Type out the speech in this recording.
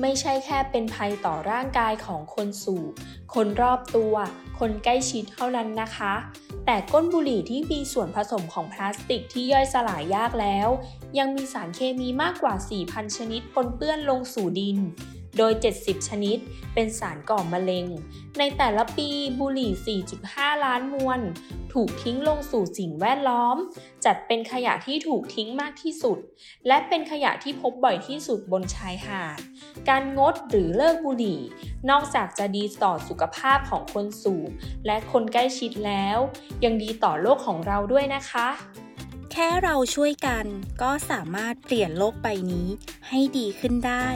ไม่ใช่แค่เป็นภัยต่อร่างกายของคนสูบ คนรอบตัว คนใกล้ชิดเท่านั้นนะคะ แต่ก้นบุหรี่ที่มีส่วนผสมของพลาสติกที่ย่อยสลายยากแล้ว ยังมีสารเคมีมากกว่า 4,000 ชนิดปนเปื้อนลงสู่ดิน โดย 70 ชนิด เป็นสารก่อมะเร็ง ในแต่ละปีบุหรี่ 4.5 ล้านมวลถูกทิ้งลงสู่สิ่งแวดล้อม จัดเป็นขยะที่ถูกทิ้งมากที่สุด และเป็นขยะที่พบบ่อยที่สุดบนชายหาด การงดหรือเลิกบุหรี่ นอกจากจะดีต่อสุขภาพของคนสูบและคนใกล้ชิดแล้ว ยังดีต่อโลกของเราด้วยนะคะแค่เราช่วยกันก็สามารถเปลี่ยนโลกใบนี้ให้ดีขึ้นได้